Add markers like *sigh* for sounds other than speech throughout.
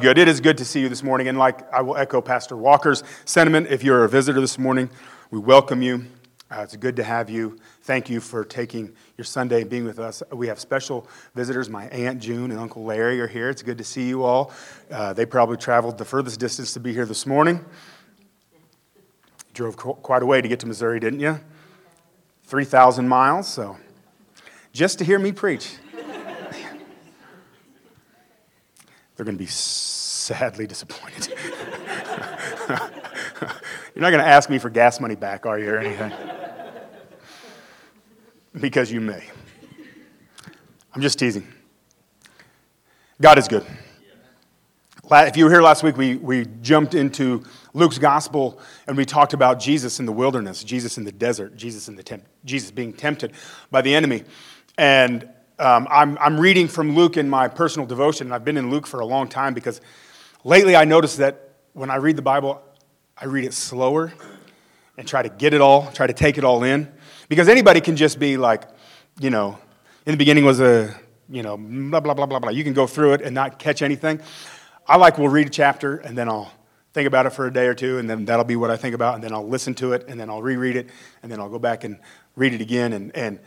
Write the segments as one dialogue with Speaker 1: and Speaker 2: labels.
Speaker 1: Good. It is good to see you this morning. And like I will echo Pastor Walker's sentiment, if you're a visitor this morning, we welcome you. Uh, it's good to have you. Thank you for taking your Sunday and being with us. We have special visitors. My Aunt June and Uncle Larry are here. It's good to see you all. Uh, they probably traveled the furthest distance to be here this morning. Drove quite a way to get to Missouri, didn't you? 3,000 miles, so just to hear me preach. They're going to be sadly disappointed. *laughs* You're not going to ask me for gas money back, are you, or anything? because you may. I'm just teasing. God is good. If you were here last week, we, we jumped into Luke's gospel and we talked about Jesus in the wilderness, Jesus in the desert, Jesus, in the temp- Jesus being tempted by the enemy. And um, I'm, I'm reading from Luke in my personal devotion, and I've been in Luke for a long time because lately I noticed that when I read the Bible, I read it slower and try to get it all, try to take it all in. Because anybody can just be like, you know, in the beginning was a, you know, blah, blah, blah, blah, blah. You can go through it and not catch anything. I like, we'll read a chapter and then I'll think about it for a day or two, and then that'll be what I think about, and then I'll listen to it, and then I'll reread it, and then I'll go back and read it again. And, and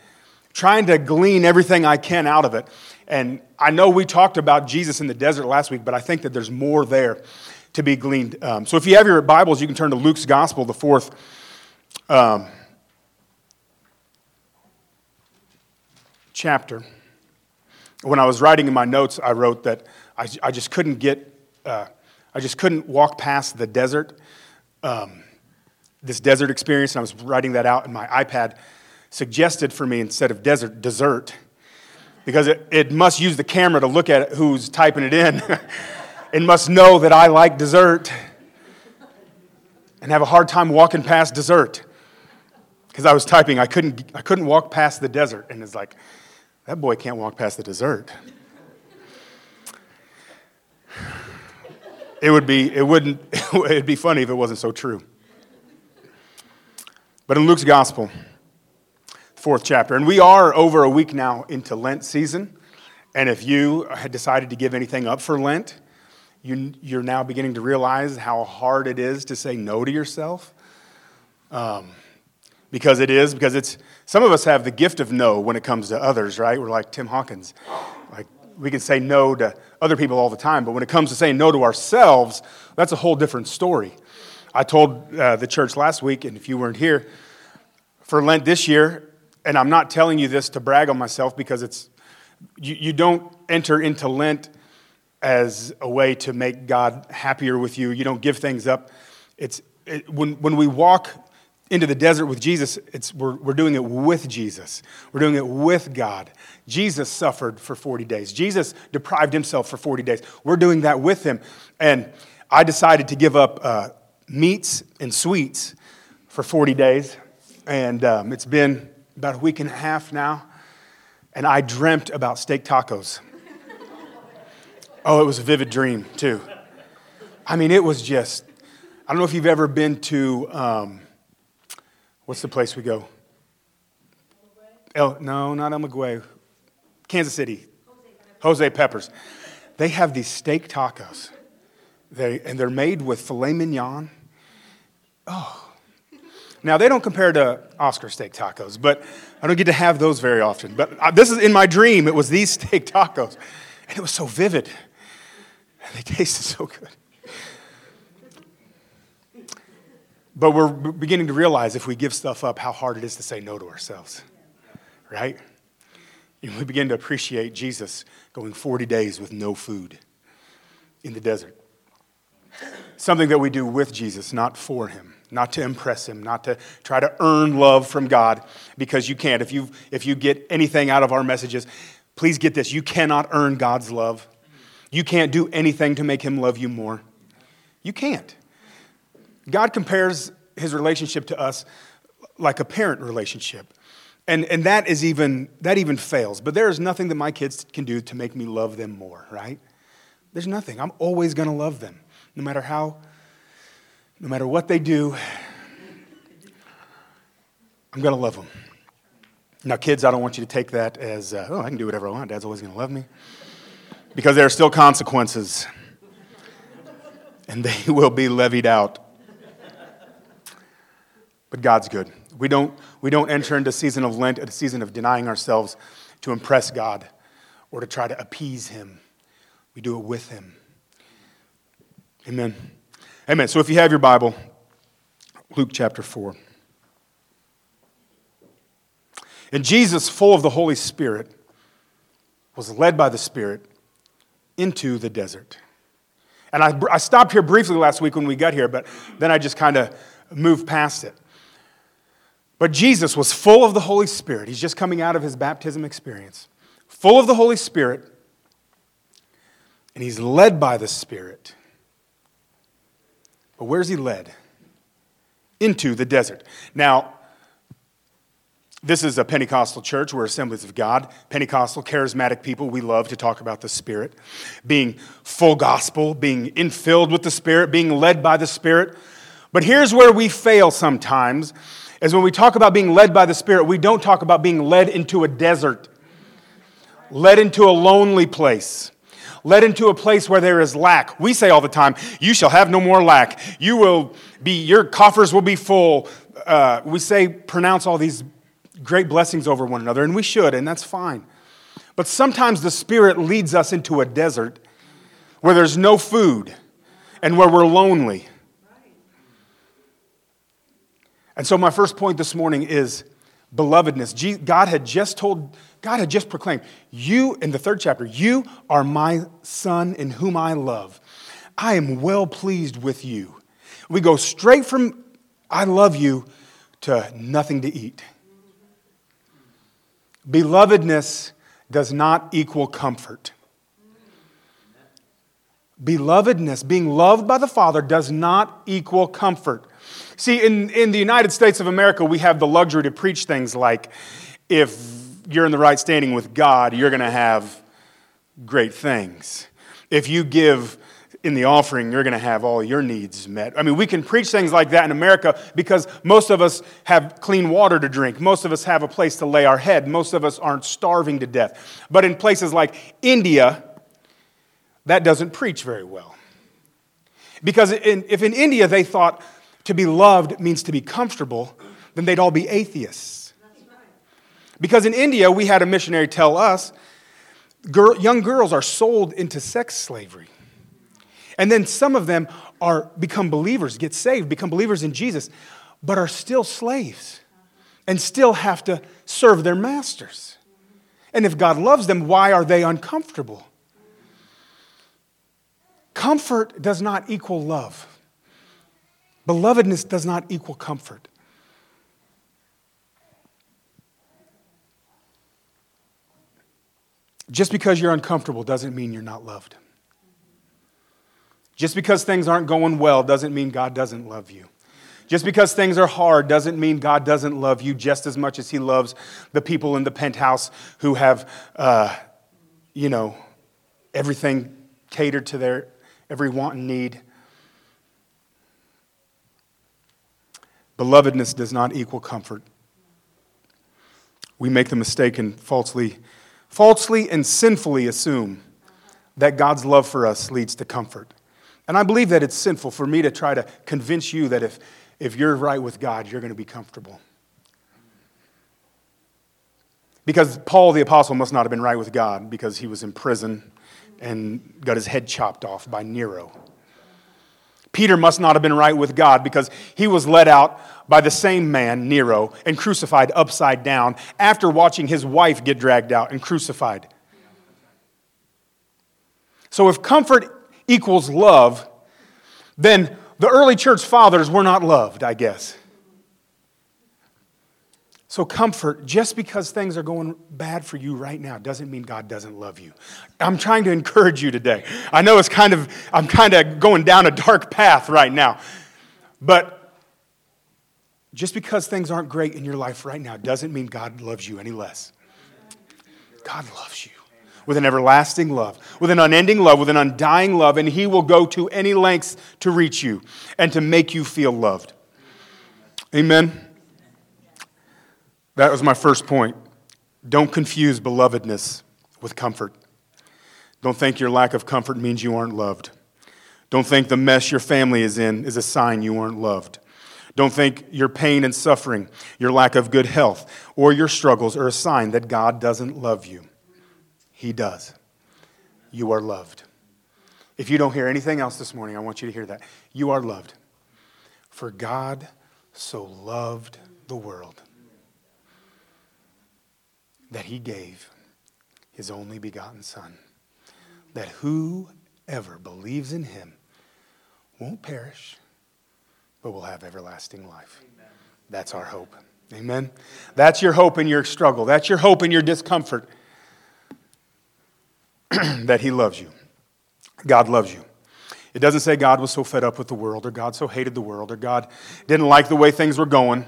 Speaker 1: trying to glean everything I can out of it. And I know we talked about Jesus in the desert last week, but I think that there's more there to be gleaned. Um, so if you have your Bibles, you can turn to Luke's Gospel, the fourth. Um, chapter. When I was writing in my notes, I wrote that I, I just couldn't get, uh, I just couldn't walk past the desert, um, this desert experience. And I was writing that out in my iPad suggested for me instead of desert, dessert, because it, it must use the camera to look at who's typing it in. *laughs* it must know that I like dessert and have a hard time walking past dessert. Because I was typing, I couldn't, I couldn't walk past the desert. And it's like, that boy can't walk past the dessert. It would be, it wouldn't, *laughs* it'd be funny if it wasn't so true. But in Luke's gospel, fourth chapter. And we are over a week now into Lent season. And if you had decided to give anything up for Lent, you, you're now beginning to realize how hard it is to say no to yourself. Um, because it is, because it's, some of us have the gift of no when it comes to others, right? We're like Tim Hawkins. Like, we can say no to other people all the time, but when it comes to saying no to ourselves, that's a whole different story. I told uh, the church last week, and if you weren't here, for Lent this year, and I'm not telling you this to brag on myself because it's, you, you don't enter into Lent as a way to make God happier with you. You don't give things up. It's, it, when, when we walk into the desert with Jesus, it's, we're, we're doing it with Jesus. We're doing it with God. Jesus suffered for 40 days. Jesus deprived himself for 40 days. We're doing that with him. And I decided to give up uh, meats and sweets for 40 days. And um, it's been about a week and a half now, and I dreamt about steak tacos. oh, it was a vivid dream, too. I mean, it was just, I don't know if you've ever been to, um, what's the place we go? El, no, not El Maguey. Kansas City. Jose Peppers. They have these steak tacos, they, and they're made with filet mignon. Oh, now, they don't compare to Oscar steak tacos, but I don't get to have those very often. But uh, this is in my dream, it was these *laughs* steak tacos. And it was so vivid. And they tasted so good. But we're beginning to realize if we give stuff up, how hard it is to say no to ourselves, right? And we begin to appreciate Jesus going 40 days with no food in the desert. Something that we do with Jesus, not for him not to impress him, not to try to earn love from God, because you can't. If you, if you get anything out of our messages, please get this you cannot earn God's love. You can't do anything to make him love you more. You can't. God compares his relationship to us like a parent relationship. And, and that is even that even fails. But there is nothing that my kids can do to make me love them more, right? There's nothing. I'm always gonna love them, no matter how no matter what they do, I'm going to love them. Now, kids, I don't want you to take that as, uh, oh, I can do whatever I want. Dad's always going to love me. Because there are still consequences. and they *laughs* will be levied out. But God's good. We don't, we don't enter into a season of Lent, a season of denying ourselves to impress God or to try to appease Him. We do it with Him. Amen. Amen. So if you have your Bible, Luke chapter 4. And Jesus, full of the Holy Spirit, was led by the Spirit into the desert. And I, I stopped here briefly last week when we got here, but then I just kind of moved past it. But Jesus was full of the Holy Spirit. He's just coming out of his baptism experience, full of the Holy Spirit, and he's led by the Spirit. But where's he led? Into the desert. Now, this is a Pentecostal church. We're assemblies of God. Pentecostal, charismatic people, we love to talk about the Spirit. Being full gospel, being infilled with the Spirit, being led by the Spirit. But here's where we fail sometimes, is when we talk about being led by the Spirit, we don't talk about being led into a desert, led into a lonely place led into a place where there is lack. We say all the time, You shall have no more lack. You will be, your coffers will be full. Uh, we say, pronounce all these great blessings over one another, and we should, and that's fine. But sometimes the Spirit leads us into a desert where there's no food and where we're lonely. And so, my first point this morning is belovedness. God had just told, God had just proclaimed, You, in the third chapter, you are my son in whom I love. I am well pleased with you. We go straight from I love you to nothing to eat. Belovedness does not equal comfort. Belovedness, being loved by the Father, does not equal comfort. See, in, in the United States of America, we have the luxury to preach things like if you're in the right standing with God, you're going to have great things. If you give in the offering, you're going to have all your needs met. I mean, we can preach things like that in America because most of us have clean water to drink. Most of us have a place to lay our head. Most of us aren't starving to death. But in places like India, that doesn't preach very well. Because in, if in India they thought to be loved means to be comfortable, then they'd all be atheists. Because in India, we had a missionary tell us girl, young girls are sold into sex slavery. And then some of them are become believers, get saved, become believers in Jesus, but are still slaves and still have to serve their masters. And if God loves them, why are they uncomfortable? Comfort does not equal love. Belovedness does not equal comfort. Just because you're uncomfortable doesn't mean you're not loved. Just because things aren't going well doesn't mean God doesn't love you. Just because things are hard doesn't mean God doesn't love you just as much as He loves the people in the penthouse who have, uh, you know, everything catered to their every want and need. Belovedness does not equal comfort. We make the mistake and falsely, falsely and sinfully assume that God's love for us leads to comfort. And I believe that it's sinful for me to try to convince you that if, if you're right with God, you're going to be comfortable. Because Paul the Apostle must not have been right with God because he was in prison and got his head chopped off by Nero. Peter must not have been right with God because he was led out by the same man, Nero, and crucified upside down after watching his wife get dragged out and crucified. So, if comfort equals love, then the early church fathers were not loved, I guess. So, comfort, just because things are going bad for you right now, doesn't mean God doesn't love you. I'm trying to encourage you today. I know it's kind of, I'm kind of going down a dark path right now. But just because things aren't great in your life right now doesn't mean God loves you any less. God loves you with an everlasting love, with an unending love, with an undying love, and He will go to any lengths to reach you and to make you feel loved. Amen. That was my first point. Don't confuse belovedness with comfort. Don't think your lack of comfort means you aren't loved. Don't think the mess your family is in is a sign you aren't loved. Don't think your pain and suffering, your lack of good health, or your struggles are a sign that God doesn't love you. He does. You are loved. If you don't hear anything else this morning, I want you to hear that. You are loved. For God so loved the world that he gave his only begotten Son, that whoever believes in him won't perish, but will have everlasting life. Amen. That's our hope. Amen. That's your hope in your struggle. That's your hope in your discomfort. *clears throat* that He loves you. God loves you. It doesn't say God was so fed up with the world, or God so hated the world, or God didn't like the way things were going.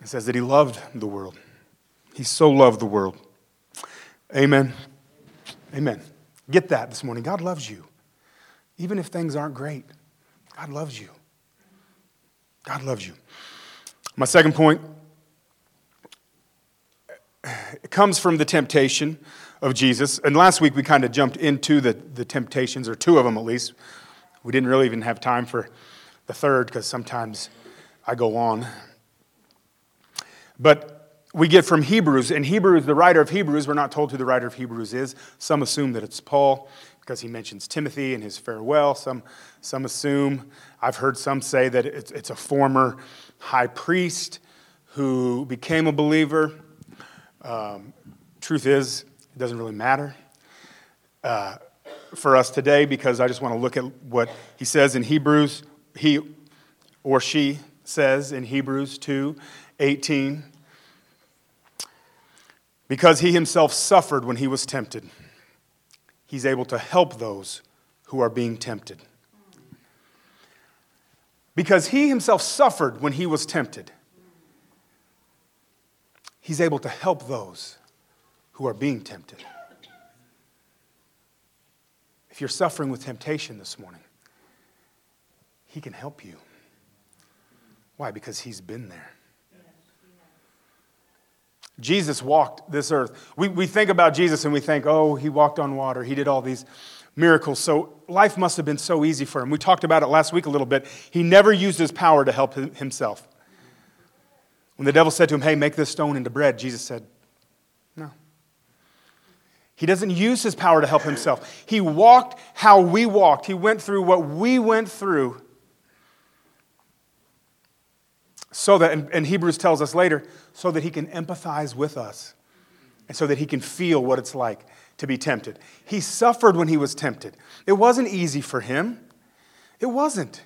Speaker 1: It says that He loved the world. He so loved the world. Amen. Amen. Get that this morning. God loves you. Even if things aren't great, God loves you. God loves you. My second point it comes from the temptation of Jesus. And last week we kind of jumped into the, the temptations, or two of them at least. We didn't really even have time for the third because sometimes I go on. But we get from Hebrews, and Hebrews, the writer of Hebrews, we're not told who the writer of Hebrews is. Some assume that it's Paul because he mentions Timothy in his farewell. Some, some assume, I've heard some say that it's, it's a former high priest who became a believer. Um, truth is, it doesn't really matter uh, for us today because I just want to look at what he says in Hebrews. He or she says in Hebrews 2 18. Because he himself suffered when he was tempted he's able to help those who are being tempted. Because he himself suffered when he was tempted, he's able to help those who are being tempted. If you're suffering with temptation this morning, he can help you. Why? Because he's been there. Jesus walked this earth. We, we think about Jesus and we think, oh, he walked on water, he did all these miracles. So life must have been so easy for him. We talked about it last week a little bit. He never used his power to help himself. When the devil said to him, hey, make this stone into bread, Jesus said, no. He doesn't use his power to help himself. He walked how we walked, he went through what we went through. So that, and, and Hebrews tells us later, so that he can empathize with us and so that he can feel what it's like to be tempted. He suffered when he was tempted. It wasn't easy for him. It wasn't.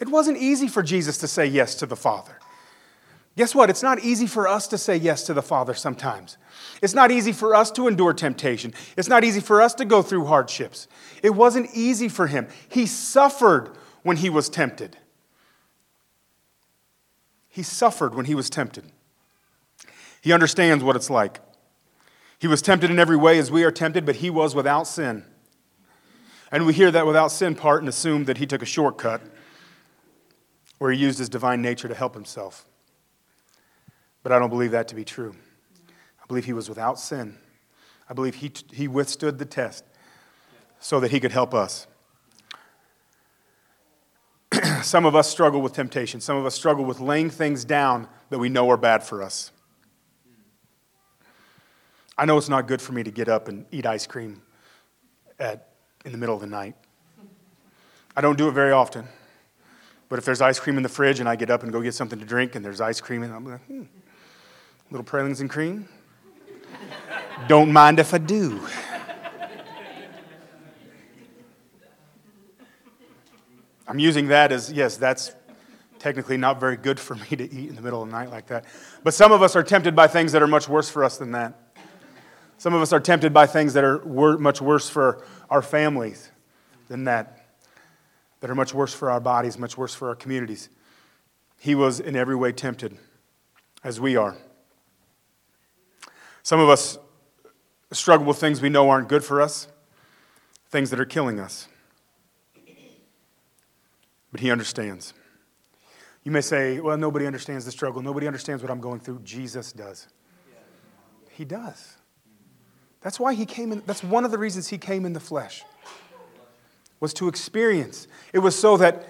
Speaker 1: It wasn't easy for Jesus to say yes to the Father. Guess what? It's not easy for us to say yes to the Father sometimes. It's not easy for us to endure temptation. It's not easy for us to go through hardships. It wasn't easy for him. He suffered when he was tempted. He suffered when he was tempted. He understands what it's like. He was tempted in every way as we are tempted, but he was without sin. And we hear that without sin part and assume that he took a shortcut or he used his divine nature to help himself. But I don't believe that to be true. I believe he was without sin. I believe he, he withstood the test so that he could help us. Some of us struggle with temptation. Some of us struggle with laying things down that we know are bad for us. I know it's not good for me to get up and eat ice cream at, in the middle of the night. I don't do it very often. But if there's ice cream in the fridge and I get up and go get something to drink and there's ice cream, and I'm like, hmm, little pralines and cream. don't mind if I do. I'm using that as, yes, that's technically not very good for me to eat in the middle of the night like that. But some of us are tempted by things that are much worse for us than that. Some of us are tempted by things that are wor- much worse for our families than that, that are much worse for our bodies, much worse for our communities. He was in every way tempted, as we are. Some of us struggle with things we know aren't good for us, things that are killing us. But He understands. You may say, well, nobody understands the struggle. Nobody understands what I'm going through. Jesus does. He does. That's why he came in, that's one of the reasons he came in the flesh. was to experience. It was so that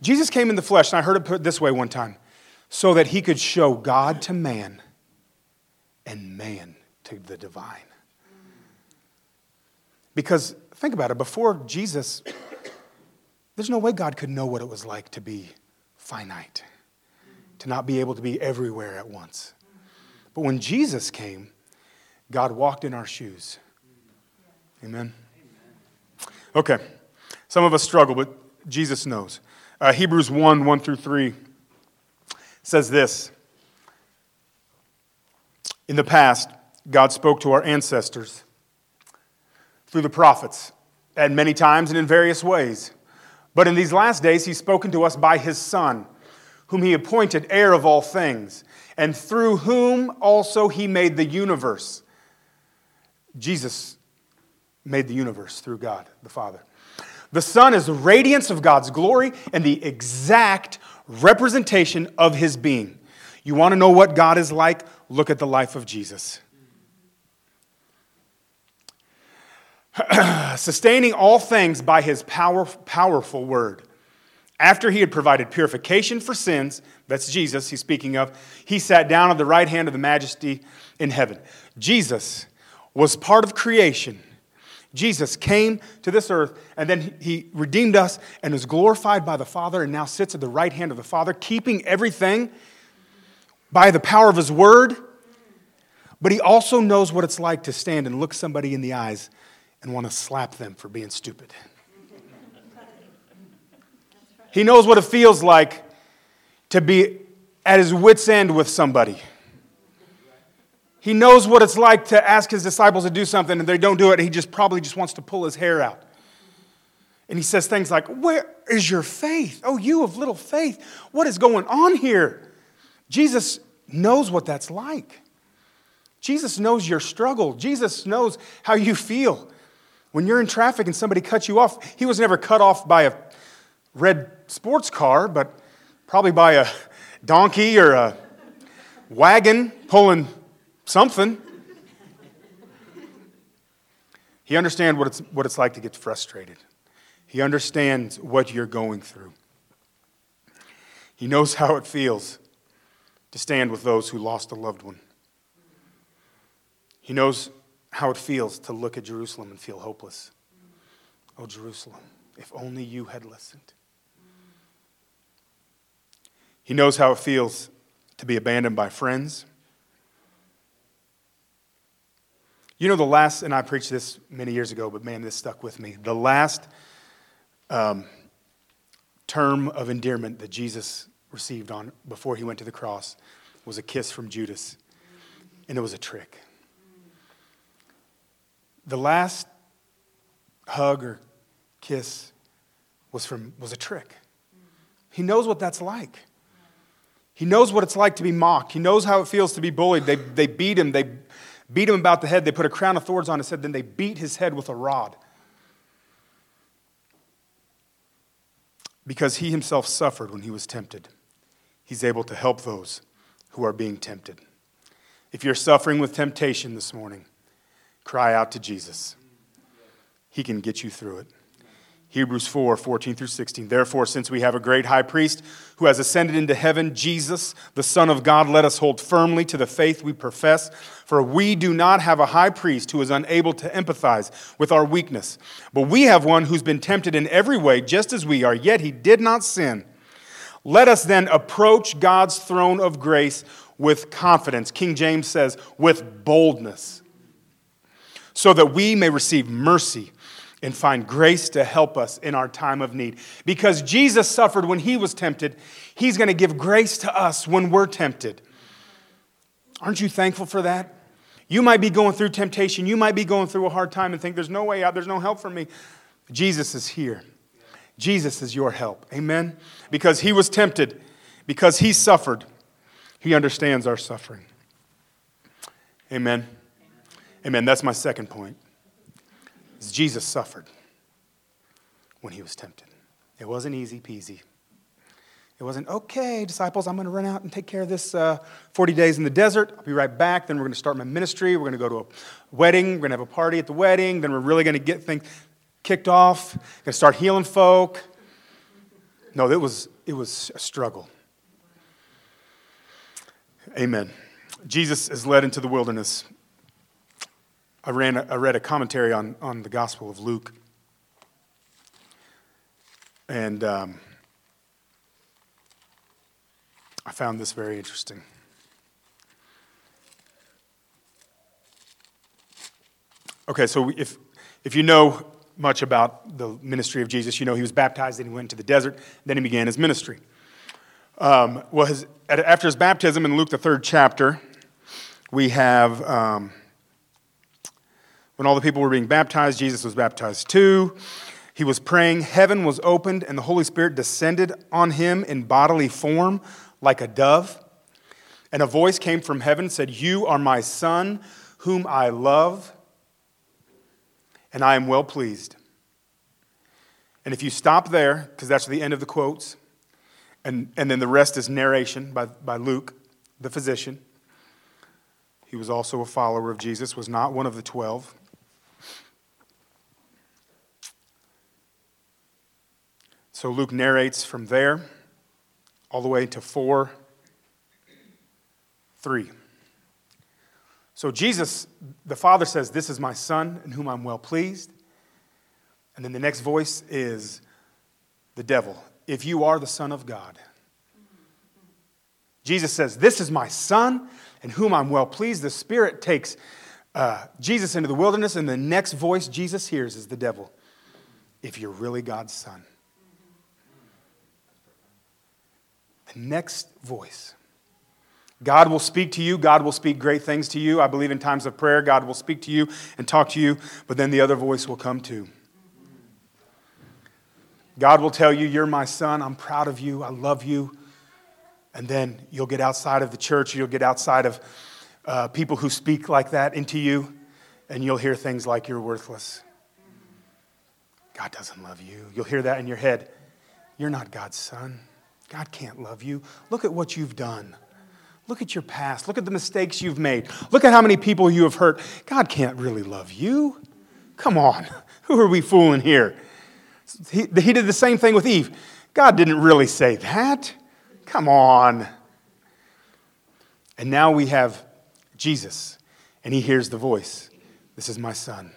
Speaker 1: Jesus came in the flesh, and I heard it put this way one time so that he could show God to man and man to the divine. Because think about it, before Jesus, there's no way God could know what it was like to be finite, to not be able to be everywhere at once. But when Jesus came, God walked in our shoes. Amen. Okay. Some of us struggle, but Jesus knows. Uh, Hebrews 1 1 through 3 says this In the past, God spoke to our ancestors through the prophets at many times and in various ways. But in these last days, He's spoken to us by His Son, whom He appointed heir of all things, and through whom also He made the universe. Jesus made the universe through God the Father. The Son is the radiance of God's glory and the exact representation of His being. You want to know what God is like? Look at the life of Jesus. *clears throat* Sustaining all things by His power, powerful word. After he had provided purification for sins, that's Jesus he's speaking of, he sat down at the right hand of the majesty in heaven. Jesus was part of creation Jesus came to this earth and then he redeemed us and was glorified by the Father and now sits at the right hand of the Father, keeping everything by the power of his word. But he also knows what it's like to stand and look somebody in the eyes and want to slap them for being stupid. He knows what it feels like to be at his wits' end with somebody. He knows what it's like to ask his disciples to do something and they don't do it. He just probably just wants to pull his hair out. And he says things like, Where is your faith? Oh, you of little faith. What is going on here? Jesus knows what that's like. Jesus knows your struggle. Jesus knows how you feel. When you're in traffic and somebody cuts you off, he was never cut off by a red sports car, but probably by a donkey or a wagon pulling something. He understands what it's, what it's like to get frustrated. He understands what you're going through. He knows how it feels to stand with those who lost a loved one. He knows how it feels to look at Jerusalem and feel hopeless. Oh, Jerusalem, if only you had listened. He knows how it feels to be abandoned by friends You know, the last, and I preached this many years ago, but man, this stuck with me. The last um, term of endearment that Jesus received on before he went to the cross was a kiss from Judas, and it was a trick. The last hug or kiss was from was a trick. He knows what that's like. He knows what it's like to be mocked. He knows how it feels to be bullied. They, they beat him, they beat him about the head. They put a crown of thorns on his head. Then they beat his head with a rod. Because he himself suffered when he was tempted, he's able to help those who are being tempted. If you're suffering with temptation this morning, cry out to Jesus. He can get you through it. Hebrews 4 14 through 16. Therefore, since we have a great high priest who has ascended into heaven, Jesus, the Son of God, let us hold firmly to the faith we profess. For we do not have a high priest who is unable to empathize with our weakness, but we have one who's been tempted in every way, just as we are, yet he did not sin. Let us then approach God's throne of grace with confidence. King James says, with boldness, so that we may receive mercy and find grace to help us in our time of need. Because Jesus suffered when he was tempted, he's going to give grace to us when we're tempted. Aren't you thankful for that? You might be going through temptation, you might be going through a hard time and think there's no way out, there's no help for me. Jesus is here. Jesus is your help. Amen? Because he was tempted, because he suffered, he understands our suffering. Amen. Amen. That's my second point is Jesus suffered when he was tempted. It wasn't easy peasy. It wasn't, okay, disciples, I'm going to run out and take care of this uh, 40 days in the desert. I'll be right back. Then we're going to start my ministry. We're going to go to a wedding. We're going to have a party at the wedding. Then we're really going to get things. kicked off, gonna start healing folk. No, it was, it was a struggle. Amen. Jesus is led into the wilderness. I, ran, I read a commentary on, on the Gospel of Luke. And um, I found this very interesting. Okay, so if, if you know much about the ministry of Jesus, you know he was baptized, then he went into the desert, then he began his ministry. Um, well, his, after his baptism in Luke, the third chapter, we have um, when all the people were being baptized, Jesus was baptized too. He was praying, heaven was opened, and the Holy Spirit descended on him in bodily form like a dove. And a voice came from heaven said, You are my son, whom I love and I am well pleased. And if you stop there, because that's the end of the quotes, and, and then the rest is narration by, by Luke, the physician. He was also a follower of Jesus, was not one of the twelve. So Luke narrates from there all the way to 4 3. So Jesus, the Father says, This is my Son in whom I'm well pleased. And then the next voice is the devil. If you are the Son of God. Jesus says, This is my Son in whom I'm well pleased. The Spirit takes uh, Jesus into the wilderness, and the next voice Jesus hears is the devil. If you're really God's Son. The next voice God will speak to you. God will speak great things to you. I believe in times of prayer, God will speak to you and talk to you, but then the other voice will come too. God will tell you, You're my son. I'm proud of you. I love you. And then you'll get outside of the church, you'll get outside of uh, people who speak like that into you, and you'll hear things like, You're worthless. God doesn't love you. You'll hear that in your head. You're not God's son. God can't love you. Look at what you've done. Look at your past. Look at the mistakes you've made. Look at how many people you have hurt. God can't really love you. Come on. *laughs* Who are we fooling here? He, he did the same thing with Eve. God didn't really say that. Come on. And now we have Jesus, and he hears the voice This is my son,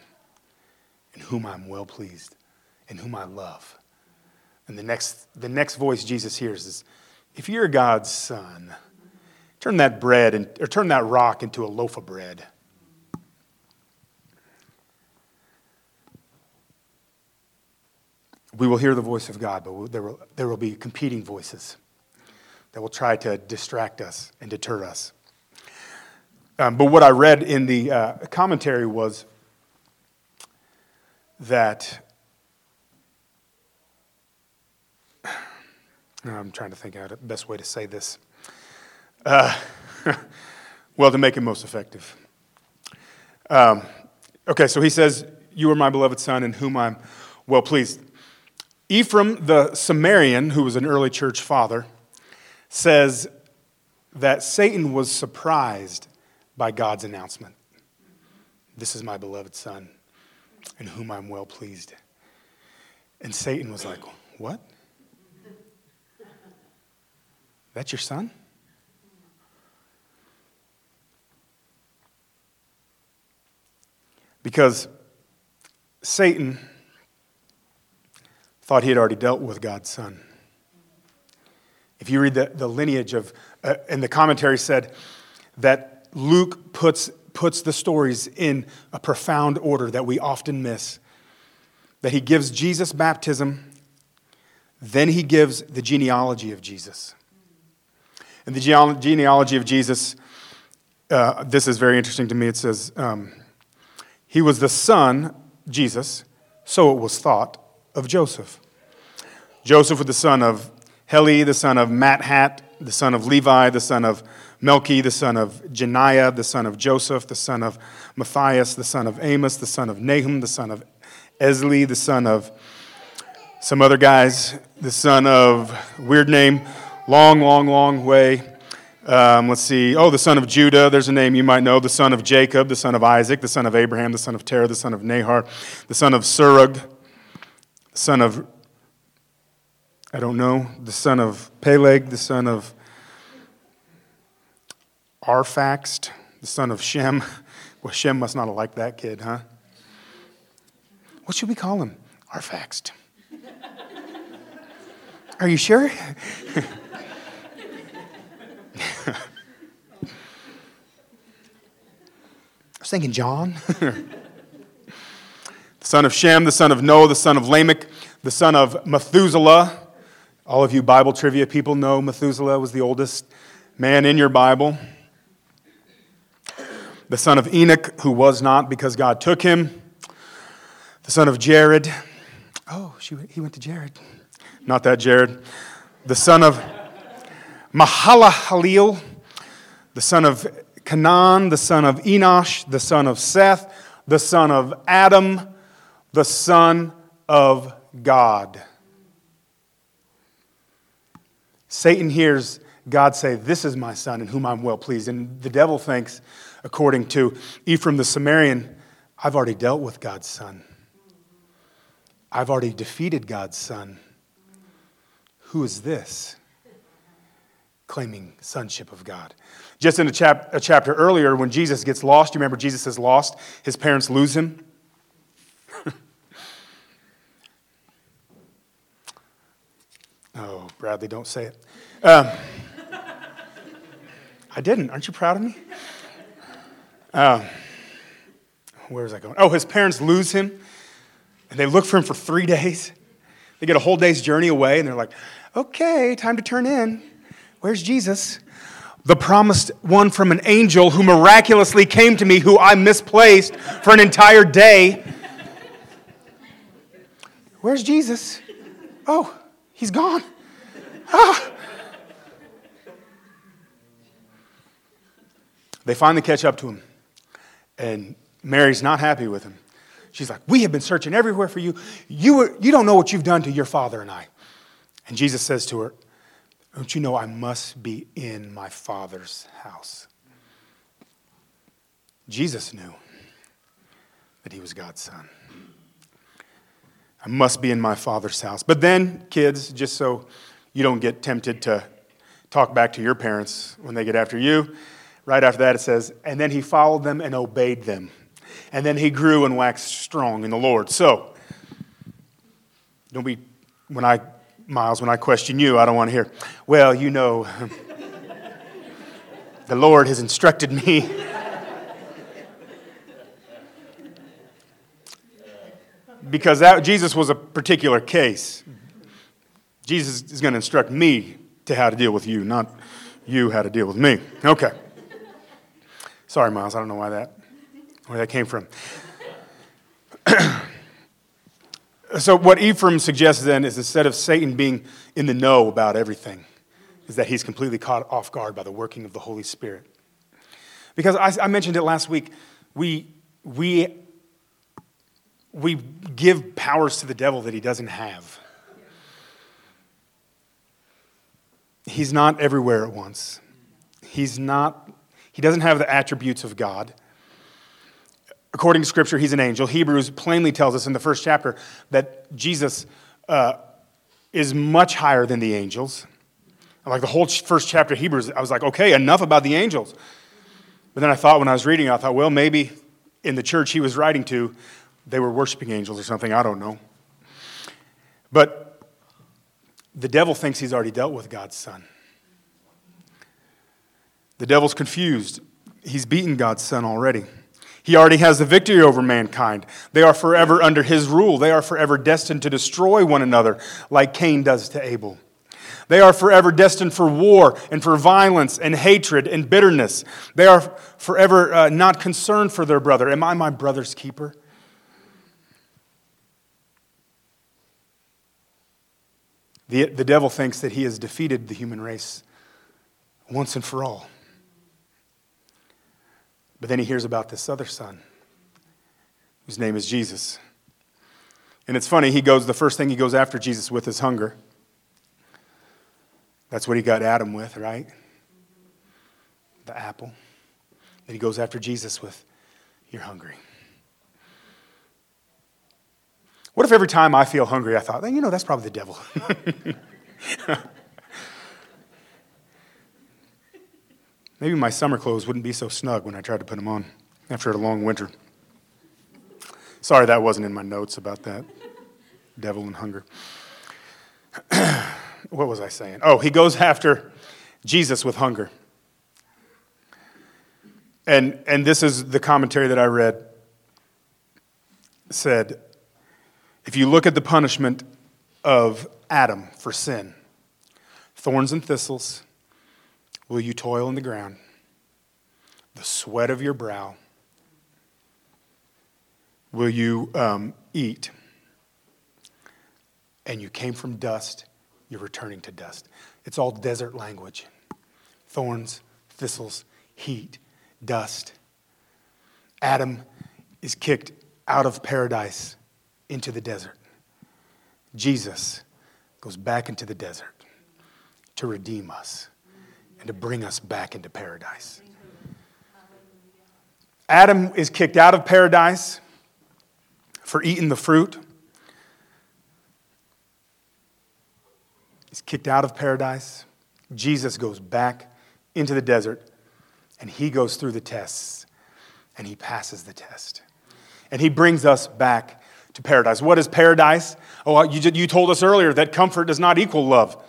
Speaker 1: in whom I'm well pleased, in whom I love. And the next, the next voice Jesus hears is If you're God's son, Turn that bread and, or turn that rock into a loaf of bread. We will hear the voice of God, but there will, there will be competing voices that will try to distract us and deter us. Um, but what I read in the uh, commentary was that I'm trying to think out the best way to say this. Uh, *laughs* well, to make it most effective. Um, okay, so he says, You are my beloved son in whom I'm well pleased. Ephraim the Samaritane, who was an early church father, says that Satan was surprised by God's announcement. This is my beloved son in whom I'm well pleased. And Satan was like, What? That's your son? Because Satan thought he had already dealt with God's son. If you read the, the lineage of, uh, and the commentary said that Luke puts, puts the stories in a profound order that we often miss. That he gives Jesus baptism, then he gives the genealogy of Jesus. And the genealogy of Jesus, uh, this is very interesting to me. It says, um, he was the son, Jesus, so it was thought, of Joseph. Joseph was the son of Heli, the son of Matthat, the son of Levi, the son of Melchi, the son of Janiah, the son of Joseph, the son of Matthias, the son of Amos, the son of Nahum, the son of Esli, the son of some other guys, the son of, weird name, long, long, long way, um, let's see. Oh, the son of Judah. There's a name you might know. The son of Jacob, the son of Isaac, the son of Abraham, the son of Terah, the son of Nahor, the son of Serug, the son of, I don't know, the son of Peleg, the son of Arphaxad, the son of Shem. Well, Shem must not have liked that kid, huh? What should we call him? Arphaxad. Are you sure? I was thinking John. *laughs* the son of Shem, the son of Noah, the son of Lamech, the son of Methuselah. All of you Bible trivia people know Methuselah was the oldest man in your Bible. The son of Enoch, who was not because God took him. The son of Jared. Oh, she, he went to Jared. Not that Jared. The son of Mahalaleel, the son of Canaan, the son of Enosh, the son of Seth, the son of Adam, the son of God. Satan hears God say, This is my son in whom I'm well pleased. And the devil thinks, according to Ephraim the Sumerian, I've already dealt with God's son. I've already defeated God's son. Who is this? Claiming sonship of God. Just in a, chap- a chapter earlier, when Jesus gets lost, you remember Jesus is lost, his parents lose him. *laughs* oh, Bradley, don't say it. Um, I didn't. Aren't you proud of me? Um, where was I going? Oh, his parents lose him, and they look for him for three days. They get a whole day's journey away, and they're like, okay, time to turn in. Where's Jesus? the promised one from an angel who miraculously came to me, who I misplaced for an entire day. Where's Jesus? Oh, he's gone. Ah. They finally catch up to him, and Mary's not happy with him. She's like, We have been searching everywhere for you. You, were, you don't know what you've done to your father and I. And Jesus says to her, don't you know I must be in my Father's house? Jesus knew that he was God's son. I must be in my Father's house. But then, kids, just so you don't get tempted to talk back to your parents when they get after you, right after that it says, And then he followed them and obeyed them. And then he grew and waxed strong in the Lord. So, don't be, when I Miles, when I question you, I don't want to hear, well, you know, *laughs* the Lord has instructed me. *laughs* because that, Jesus was a particular case. Jesus is going to instruct me to how to deal with you, not you how to deal with me. Okay. Sorry, Miles, I don't know why that, where that came from. So, what Ephraim suggests then is instead of Satan being in the know about everything, is that he's completely caught off guard by the working of the Holy Spirit. Because I, I mentioned it last week, we, we, we give powers to the devil that he doesn't have. He's not everywhere at once. He's not, he doesn't have the attributes of God according to Scripture, he's an angel. Hebrews plainly tells us in the first chapter that Jesus uh, is much higher than the angels. Like the whole first chapter of Hebrews, I was like, okay, enough about the angels. But then I thought when I was reading, I thought, well, maybe in the church he was writing to, they were worshiping angels or something. I don't know. But the devil thinks he's already dealt with God's son. The devil's confused. He's beaten God's son already. He already has the victory over mankind. They are forever under his rule. They are forever destined to destroy one another, like Cain does to Abel. They are forever destined for war and for violence and hatred and bitterness. They are forever uh, not concerned for their brother. Am I my brother's keeper? The, the devil thinks that he has defeated the human race once and for all. But then he hears about this other son, whose name is Jesus. And it's funny, he goes, the first thing he goes after Jesus with is hunger. That's what he got Adam with, right? The apple. Then he goes after Jesus with, You're hungry. What if every time I feel hungry, I thought, you know, that's probably the devil? *laughs* Maybe my summer clothes wouldn't be so snug when I tried to put them on after a long winter. Sorry, that wasn't in my notes about that devil and hunger. *clears throat* what was I saying? Oh, he goes after Jesus with hunger. And, and this is the commentary that I read said if you look at the punishment of Adam for sin, thorns and thistles, will you toil in the ground, the sweat of your brow, will you um, eat, and you came from dust, you're returning to dust. It's all desert language thorns, thistles, heat, dust. Adam is kicked out of paradise into the desert. Jesus goes back into the desert to redeem us and to bring us back into paradise. Adam is kicked out of paradise for eating the fruit. He's kicked out of paradise. Jesus goes back into the desert and he goes through the tests and he passes the test. And he brings us back to paradise. What is paradise? Oh, you, you told us earlier that comfort does not equal love.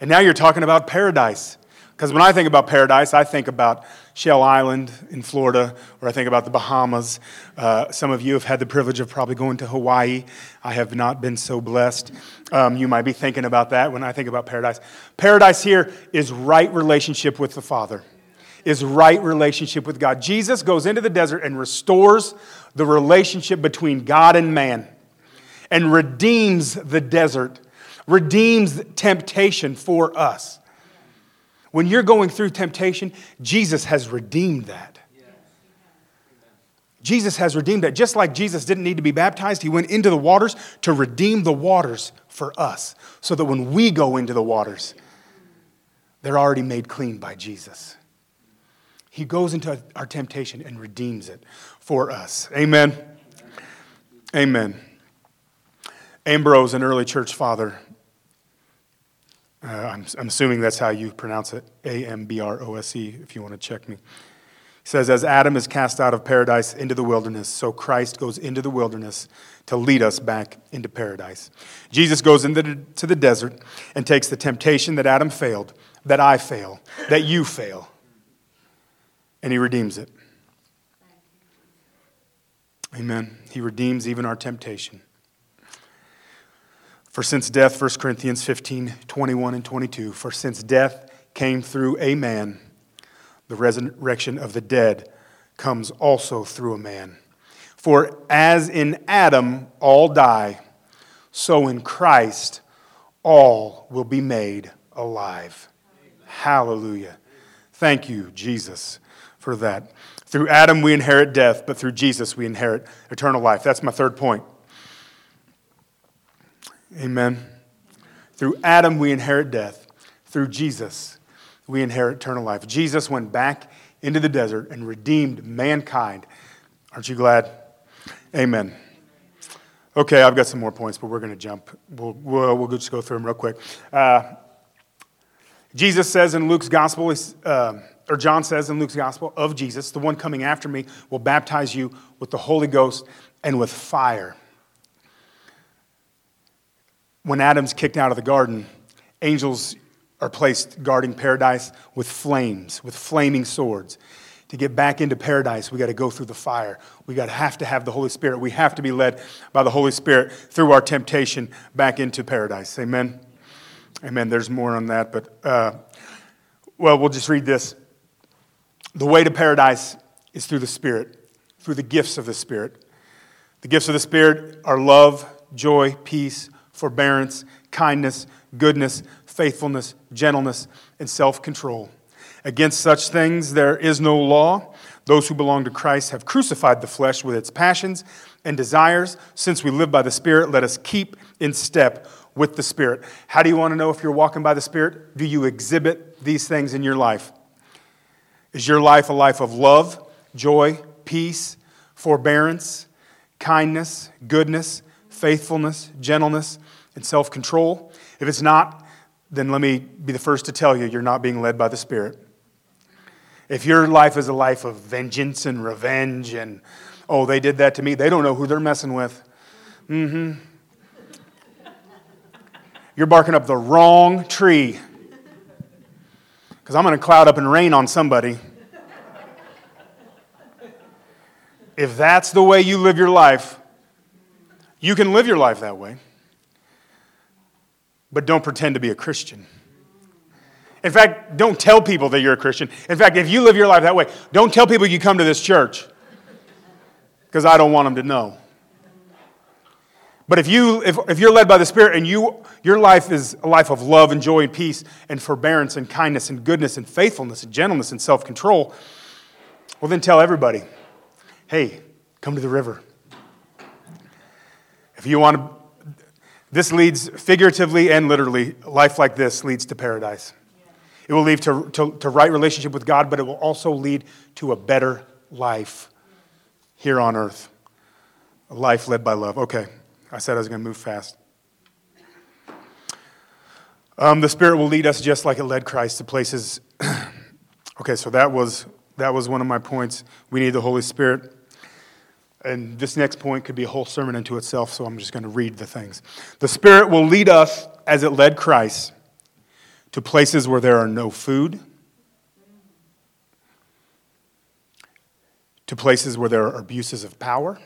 Speaker 1: And now you're talking about paradise. Because when I think about paradise, I think about Shell Island in Florida, or I think about the Bahamas. Uh, some of you have had the privilege of probably going to Hawaii. I have not been so blessed. Um, you might be thinking about that when I think about paradise. Paradise here is right relationship with the Father is right relationship with God. Jesus goes into the desert and restores the relationship between God and man and redeems the desert, redeems temptation for us. When you're going through temptation, Jesus has redeemed that. Jesus has redeemed that. Just like Jesus didn't need to be baptized, he went into the waters to redeem the waters for us, so that when we go into the waters, they're already made clean by Jesus. He goes into our temptation and redeems it for us. Amen. Amen. Ambrose, an early church father, uh, I'm, I'm assuming that's how you pronounce it A M B R O S E, if you want to check me. He says, As Adam is cast out of paradise into the wilderness, so Christ goes into the wilderness to lead us back into paradise. Jesus goes into the, to the desert and takes the temptation that Adam failed, that I fail, that you fail and he redeems it. Amen. He redeems even our temptation. For since death, 1 Corinthians 15, 21 and 22, for since death came through a man, the resurrection of the dead comes also through a man. For as in Adam all die, so in Christ all will be made alive. Hallelujah. Thank you, Jesus for that. Through Adam, we inherit death, but through Jesus, we inherit eternal life. That's my third point. Amen. Through Adam, we inherit death. Through Jesus, we inherit eternal life. Jesus went back into the desert and redeemed mankind. Aren't you glad? Amen. Okay, I've got some more points, but we're going to jump. We'll, we'll, we'll, just go through them real quick. Uh, Jesus says in Luke's gospel, uh, or John says in Luke's gospel of Jesus, the one coming after me will baptize you with the Holy Ghost and with fire. When Adam's kicked out of the garden, angels are placed guarding paradise with flames, with flaming swords. To get back into paradise, we got to go through the fire. We got to have to have the Holy Spirit. We have to be led by the Holy Spirit through our temptation back into paradise. Amen. Amen. There's more on that, but uh, well, we'll just read this. The way to paradise is through the Spirit, through the gifts of the Spirit. The gifts of the Spirit are love, joy, peace, forbearance, kindness, goodness, faithfulness, gentleness, and self control. Against such things there is no law. Those who belong to Christ have crucified the flesh with its passions and desires. Since we live by the Spirit, let us keep in step with the Spirit. How do you want to know if you're walking by the Spirit? Do you exhibit these things in your life? Is your life a life of love, joy, peace, forbearance, kindness, goodness, faithfulness, gentleness, and self control. If it's not, then let me be the first to tell you you're not being led by the Spirit. If your life is a life of vengeance and revenge and, oh, they did that to me, they don't know who they're messing with. Mm hmm. You're barking up the wrong tree. Because I'm going to cloud up and rain on somebody. If that's the way you live your life, you can live your life that way. But don't pretend to be a Christian. In fact, don't tell people that you're a Christian. In fact, if you live your life that way, don't tell people you come to this church because I don't want them to know. But if, you, if, if you're led by the Spirit and you, your life is a life of love and joy and peace and forbearance and kindness and goodness and faithfulness and gentleness and self control, well, then tell everybody hey, come to the river. If you want to, this leads figuratively and literally, life like this leads to paradise. It will lead to, to, to right relationship with God, but it will also lead to a better life here on earth. A life led by love. Okay, I said I was going to move fast. Um, the Spirit will lead us just like it led Christ to places. *clears throat* okay, so that was, that was one of my points. We need the Holy Spirit. And this next point could be a whole sermon into itself, so I'm just going to read the things. The Spirit will lead us as it led Christ to places where there are no food, to places where there are abuses of power,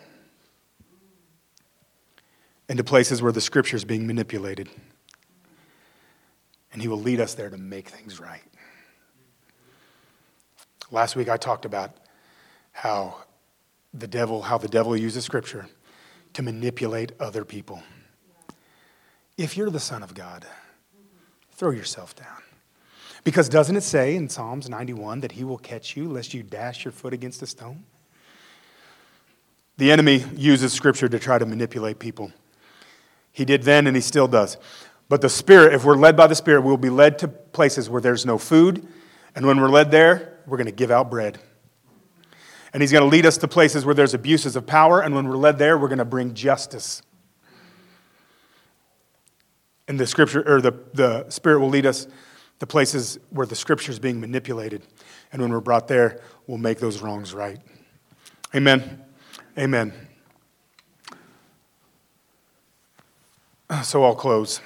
Speaker 1: and to places where the scripture is being manipulated. And he will lead us there to make things right. Last week I talked about how the devil, how the devil uses scripture to manipulate other people. If you're the son of God, throw yourself down. Because doesn't it say in Psalms 91 that he will catch you lest you dash your foot against a stone? The enemy uses scripture to try to manipulate people. He did then and he still does. But the Spirit, if we're led by the Spirit, we'll be led to places where there's no food. And when we're led there, we're going to give out bread. And He's going to lead us to places where there's abuses of power. And when we're led there, we're going to bring justice. And the scripture or the, the spirit will lead us to places where the scripture is being manipulated. And when we're brought there, we'll make those wrongs right. Amen. Amen. So I'll close.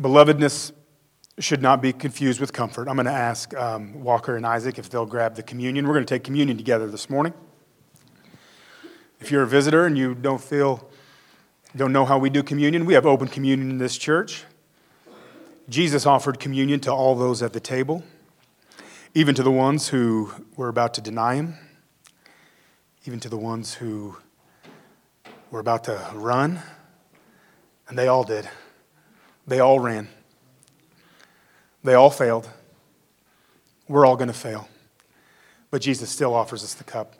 Speaker 1: Belovedness should not be confused with comfort. I'm going to ask um, Walker and Isaac if they'll grab the communion. We're going to take communion together this morning. If you're a visitor and you don't feel don't know how we do communion? We have open communion in this church. Jesus offered communion to all those at the table, even to the ones who were about to deny him, even to the ones who were about to run. And they all did. They all ran. They all failed. We're all going to fail. But Jesus still offers us the cup.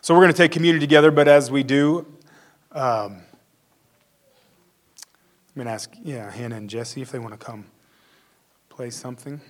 Speaker 1: So we're going to take communion together, but as we do, um, I'm going to ask, yeah, Hannah and Jesse if they want to come play something.